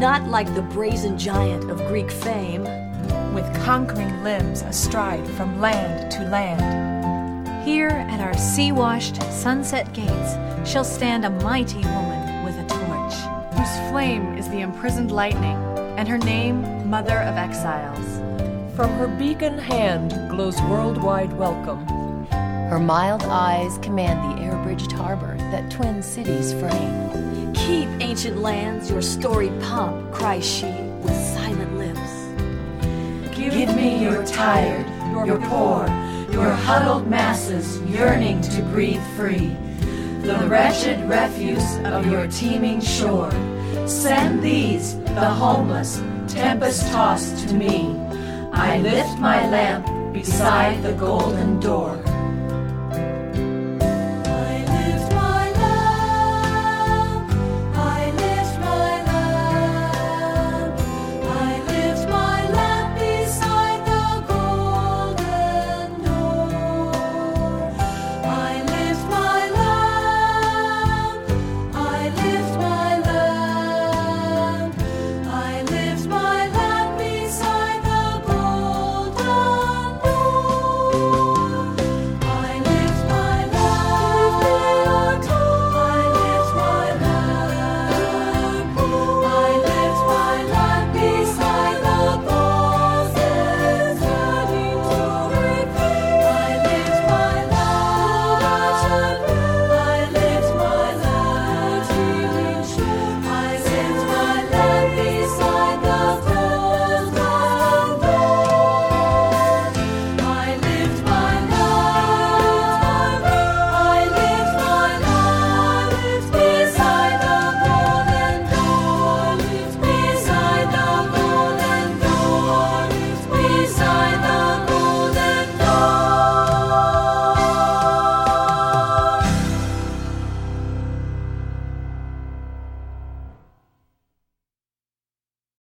not like the brazen giant of Greek fame, with conquering limbs astride from land to land. Here at our sea washed sunset gates shall stand a mighty woman with a torch, whose flame is the imprisoned lightning, and her name, Mother of Exiles. From her beacon hand glows worldwide welcome. Her mild eyes command the air bridged harbor that twin cities frame. Keep ancient lands your storied pomp, cries she with silent lips. Give, Give me your tired, your poor, your huddled masses yearning to breathe free. The wretched refuse of your teeming shore. Send these, the homeless, tempest tossed to me. I lift my lamp beside the golden door.